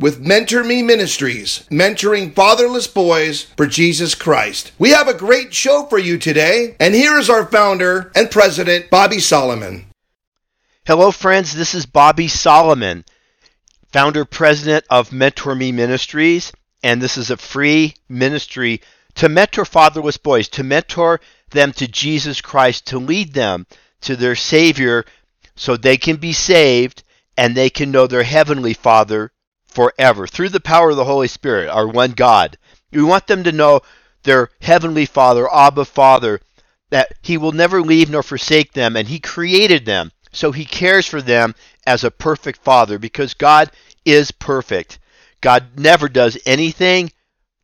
with Mentor Me Ministries, mentoring fatherless boys for Jesus Christ. We have a great show for you today, and here is our founder and president, Bobby Solomon. Hello, friends. This is Bobby Solomon, founder president of Mentor Me Ministries, and this is a free ministry to mentor fatherless boys, to mentor them to Jesus Christ, to lead them to their Savior so they can be saved and they can know their Heavenly Father forever through the power of the Holy Spirit, our one God. We want them to know their Heavenly Father, Abba Father, that He will never leave nor forsake them, and He created them. So He cares for them as a perfect Father because God is perfect. God never does anything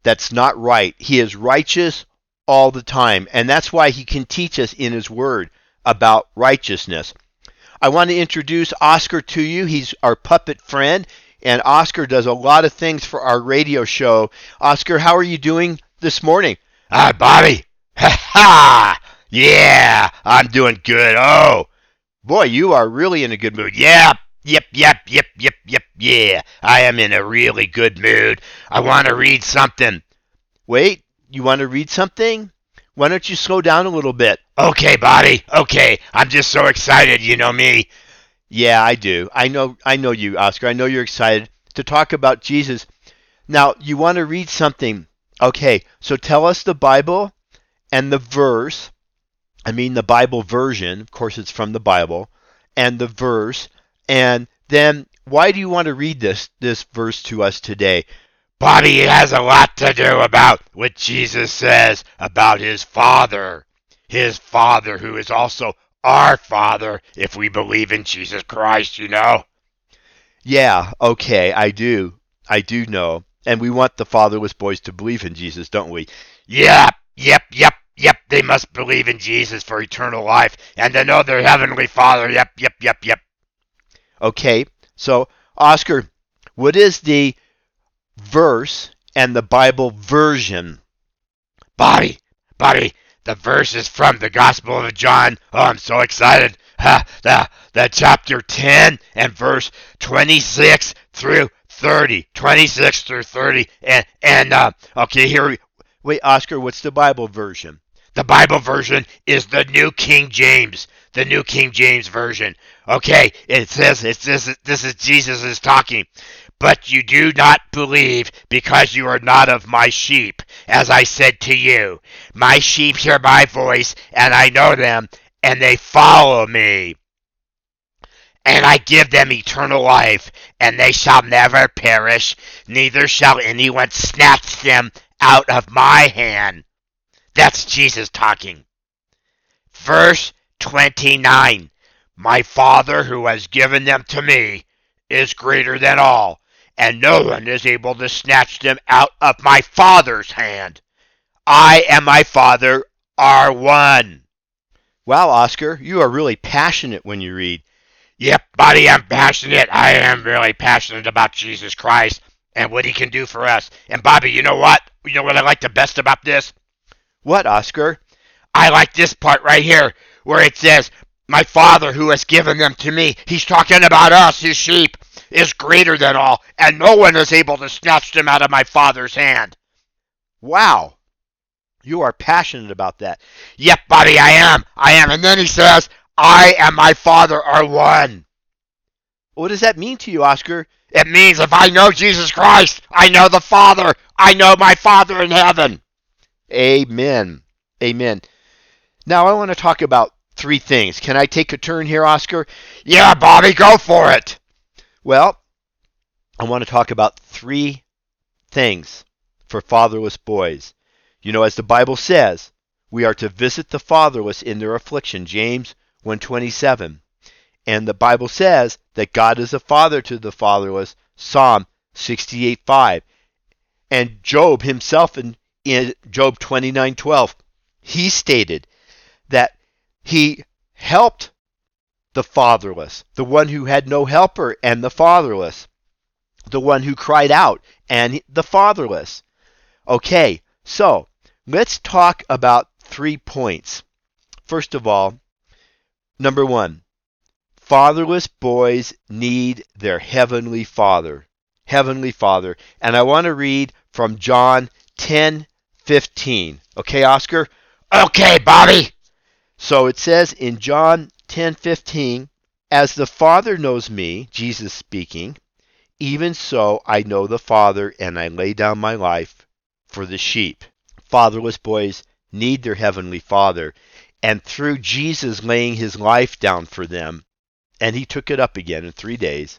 that's not right. He is righteous all the time, and that's why He can teach us in His Word about righteousness. I want to introduce Oscar to you. He's our puppet friend, and Oscar does a lot of things for our radio show. Oscar, how are you doing this morning? Hi, Bobby. Ha ha! Yeah, I'm doing good. Oh, Boy, you are really in a good mood. yep, yep, yep, yep, yep, yep, yeah. I am in a really good mood. I want to read something. Wait, you want to read something? Why don't you slow down a little bit? Okay, Bobby. Okay, I'm just so excited. You know me. Yeah, I do. I know I know you, Oscar. I know you're excited to talk about Jesus. Now, you want to read something. Okay, so tell us the Bible and the verse. I mean the Bible version, of course it's from the Bible, and the verse, and then why do you want to read this this verse to us today? Bobby, has a lot to do about what Jesus says about his Father. His Father, who is also our Father, if we believe in Jesus Christ, you know. Yeah, okay, I do. I do know. And we want the fatherless boys to believe in Jesus, don't we? Yep, yep, yep, yep. They must believe in Jesus for eternal life and to know their Heavenly Father. Yep, yep, yep, yep. Okay, so Oscar, what is the verse and the Bible version? Bobby, Bobby, the verse is from the Gospel of John. Oh, I'm so excited. Ha, the, the chapter 10 and verse 26 through 30. 26 through 30. And, and uh, okay, here we, Wait, Oscar, what's the Bible version? the Bible version is the New King James. The New King James version. Okay, it says, it says this is Jesus is talking. But you do not believe because you are not of my sheep, as I said to you. My sheep hear my voice, and I know them, and they follow me. And I give them eternal life, and they shall never perish, neither shall anyone snatch them out of my hand. That's Jesus talking. Verse 29 My Father who has given them to me is greater than all, and no one is able to snatch them out of my Father's hand. I and my Father are one. Wow, Oscar, you are really passionate when you read. Yep, buddy, I'm passionate. I am really passionate about Jesus Christ and what he can do for us. And Bobby, you know what? You know what I like the best about this? What, Oscar? I like this part right here where it says, My Father who has given them to me. He's talking about us, his sheep, is greater than all, and no one is able to snatch them out of my Father's hand. Wow. You are passionate about that. Yep, Bobby, I am. I am. And then he says, I and my Father are one. What does that mean to you, Oscar? It means if I know Jesus Christ, I know the Father. I know my Father in heaven. Amen. Amen. Now I want to talk about three things. Can I take a turn here, Oscar? Yeah, Bobby, go for it. Well, I want to talk about three things for fatherless boys. You know, as the Bible says, we are to visit the fatherless in their affliction, James 127. And the Bible says that God is a father to the fatherless, Psalm 68:5. And Job himself in, in Job 29:12, he stated that he helped the fatherless, the one who had no helper and the fatherless, the one who cried out and the fatherless. Okay, so let's talk about three points. First of all, number one, fatherless boys need their heavenly father. Heavenly Father. And I want to read from John 10 15. Okay, Oscar? Okay, Bobby. So it says in John 10 15, As the Father knows me, Jesus speaking, even so I know the Father, and I lay down my life for the sheep. Fatherless boys need their heavenly Father. And through Jesus laying his life down for them, and he took it up again in three days,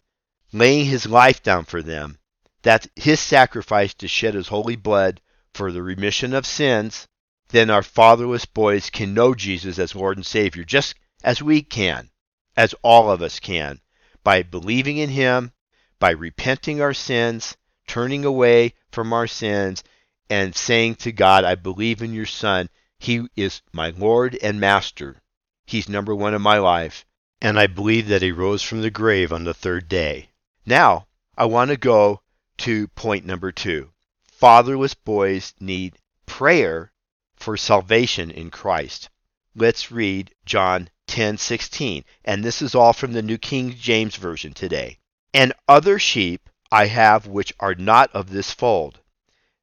laying his life down for them. That's his sacrifice to shed his holy blood for the remission of sins. Then our fatherless boys can know Jesus as Lord and Savior, just as we can, as all of us can, by believing in him, by repenting our sins, turning away from our sins, and saying to God, I believe in your Son. He is my Lord and Master. He's number one in my life. And I believe that he rose from the grave on the third day. Now, I want to go to point number two. Fatherless boys need prayer for salvation in Christ. Let's read John 10:16, and this is all from the New King James Version today. And other sheep I have which are not of this fold.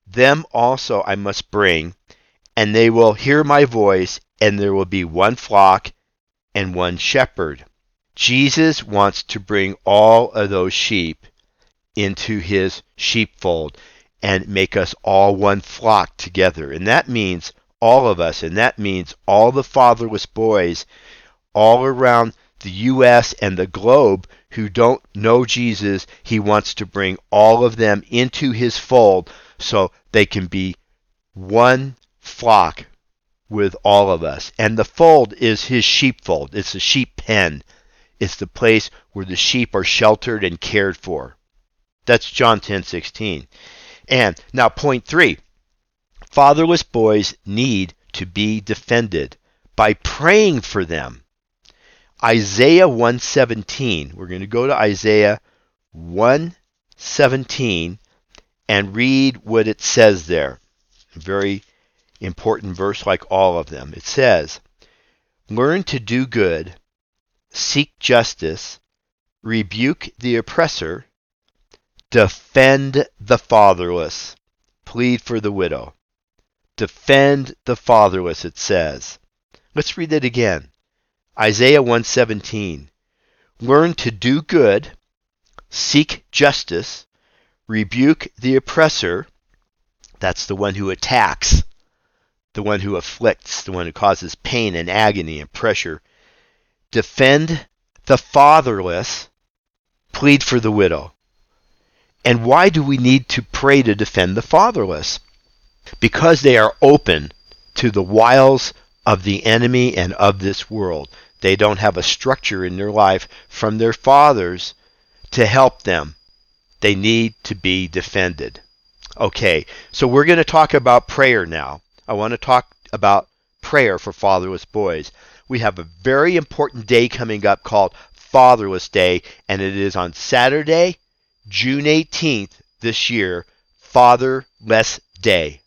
Them also I must bring, and they will hear my voice, and there will be one flock and one shepherd. Jesus wants to bring all of those sheep into his sheepfold and make us all one flock together. And that means all of us, and that means all the fatherless boys all around the U.S. and the globe who don't know Jesus. He wants to bring all of them into his fold so they can be one flock with all of us. And the fold is his sheepfold, it's a sheep pen. It's the place where the sheep are sheltered and cared for. That's John 10:16. And now point 3. Fatherless boys need to be defended by praying for them. Isaiah 117. We're going to go to Isaiah 117 and read what it says there. A very important verse like all of them. It says, "Learn to do good, seek justice, rebuke the oppressor, defend the fatherless, plead for the widow. Defend the fatherless, it says. Let's read it again. Isaiah 117. Learn to do good, seek justice, rebuke the oppressor, that's the one who attacks, the one who afflicts, the one who causes pain and agony and pressure. Defend the fatherless, plead for the widow. And why do we need to pray to defend the fatherless? Because they are open to the wiles of the enemy and of this world. They don't have a structure in their life from their fathers to help them. They need to be defended. Okay, so we're going to talk about prayer now. I want to talk about prayer for fatherless boys. We have a very important day coming up called Fatherless Day, and it is on Saturday, June 18th this year, Fatherless Day.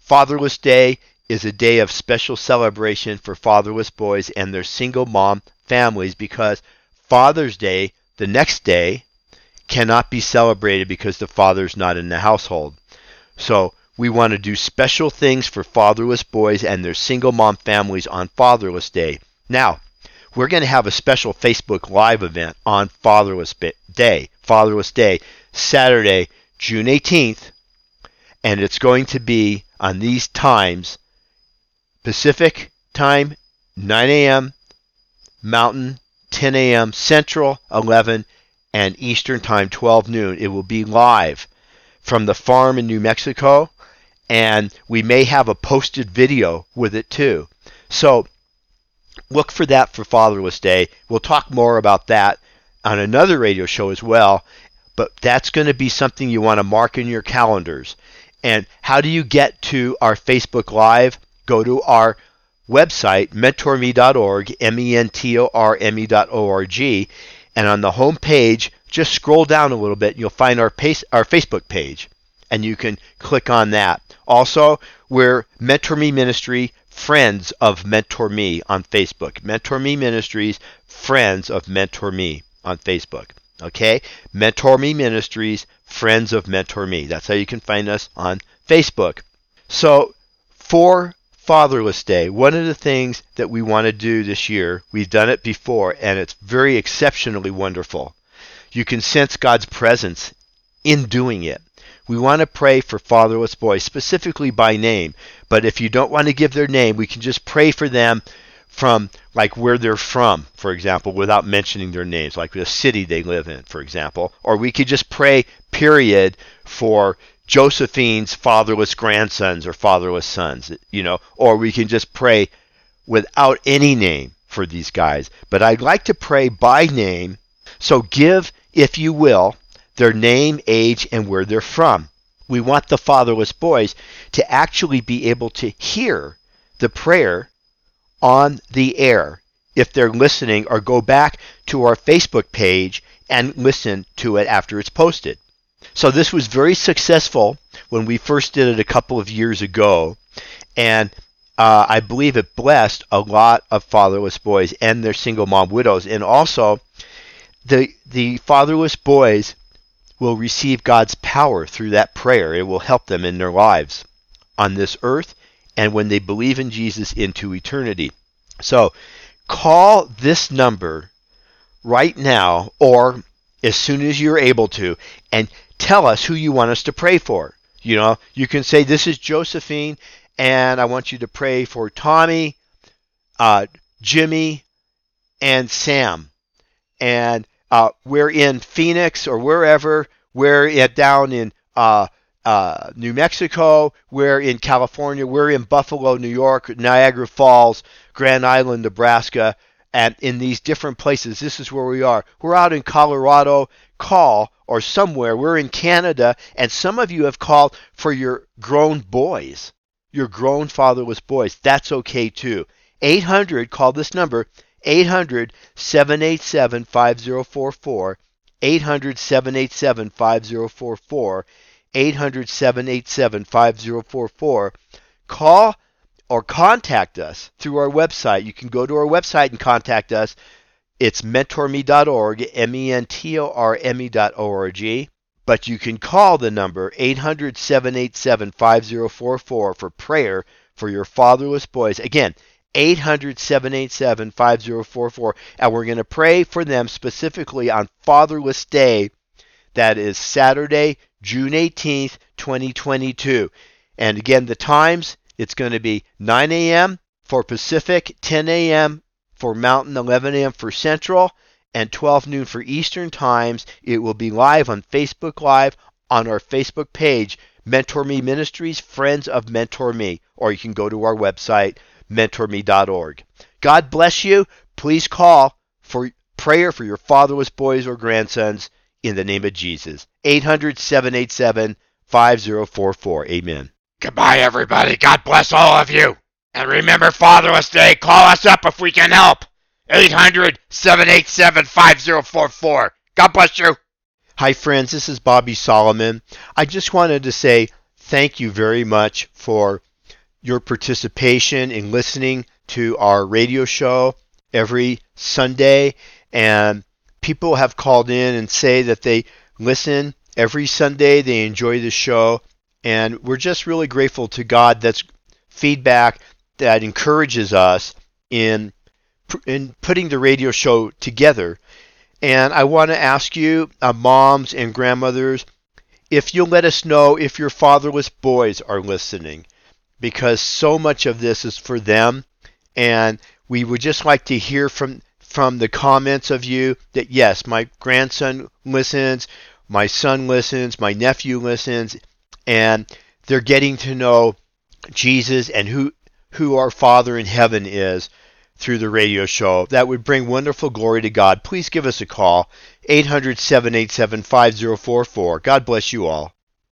Fatherless Day is a day of special celebration for fatherless boys and their single mom families because Father's Day, the next day, cannot be celebrated because the father's not in the household. So we want to do special things for fatherless boys and their single mom families on Fatherless Day. Now, we're going to have a special Facebook Live event on Fatherless Day, Fatherless Day, Saturday, June 18th, and it's going to be on these times Pacific time, 9 a.m., Mountain, 10 a.m., Central, 11, and Eastern time, 12 noon. It will be live from the farm in New Mexico, and we may have a posted video with it too. So look for that for Fatherless Day. We'll talk more about that on another radio show as well, but that's going to be something you want to mark in your calendars. And how do you get to our Facebook Live? Go to our website, mentorme.org, M E N T O R M E.org, and on the home page, just scroll down a little bit and you'll find our, pace, our Facebook page, and you can click on that. Also, we're Mentor Me Ministry, Friends of Mentor Me on Facebook. Mentor Me Ministries, Friends of Mentor Me on Facebook. Okay? Mentor Me Ministries, Friends of Mentor Me. That's how you can find us on Facebook. So, for Fatherless Day, one of the things that we want to do this year, we've done it before, and it's very exceptionally wonderful. You can sense God's presence in doing it. We want to pray for fatherless boys, specifically by name. But if you don't want to give their name, we can just pray for them from like where they're from, for example, without mentioning their names, like the city they live in, for example. Or we could just pray, period, for Josephine's fatherless grandsons or fatherless sons, you know, or we can just pray without any name for these guys. But I'd like to pray by name. So give, if you will, their name, age, and where they're from. We want the fatherless boys to actually be able to hear the prayer on the air if they're listening or go back to our Facebook page and listen to it after it's posted. So this was very successful when we first did it a couple of years ago, and uh, I believe it blessed a lot of fatherless boys and their single mom widows, and also the the fatherless boys will receive God's power through that prayer. It will help them in their lives on this earth and when they believe in Jesus into eternity. So call this number right now or as soon as you're able to and tell us who you want us to pray for. You know, you can say, This is Josephine, and I want you to pray for Tommy, uh, Jimmy, and Sam. And uh, we're in Phoenix or wherever, we're at, down in uh, uh, New Mexico, we're in California, we're in Buffalo, New York, Niagara Falls, Grand Island, Nebraska, and in these different places. This is where we are. We're out in Colorado. Call or somewhere. We're in Canada, and some of you have called for your grown boys, your grown fatherless boys. That's okay too. 800, call this number 800 787 5044. 800 787 5044. 800 787 5044. Call or contact us through our website. You can go to our website and contact us. It's mentorme.org, M E N T O R M E.org. But you can call the number 800 787 5044 for prayer for your fatherless boys. Again, 800 787 5044. And we're going to pray for them specifically on Fatherless Day. That is Saturday, June 18th, 2022. And again, the times it's going to be 9 a.m. for Pacific, 10 a.m. for Mountain, 11 a.m. for Central, and 12 noon for Eastern times. It will be live on Facebook Live on our Facebook page, Mentor Me Ministries, Friends of Mentor Me, or you can go to our website, mentorme.org. God bless you. Please call for prayer for your fatherless boys or grandsons in the name of Jesus. 800 787 5044. Amen. Goodbye, everybody. God bless all of you. And remember Fatherless Day. Call us up if we can help. 800 787 5044. God bless you. Hi, friends. This is Bobby Solomon. I just wanted to say thank you very much for your participation in listening to our radio show every Sunday. And people have called in and say that they listen every Sunday, they enjoy the show. And we're just really grateful to God that's feedback that encourages us in in putting the radio show together. And I want to ask you, uh, moms and grandmothers, if you'll let us know if your fatherless boys are listening, because so much of this is for them, and we would just like to hear from from the comments of you that yes, my grandson listens, my son listens, my nephew listens and they're getting to know Jesus and who who our Father in heaven is through the radio show. That would bring wonderful glory to God. Please give us a call 800 787 5044. God bless you all.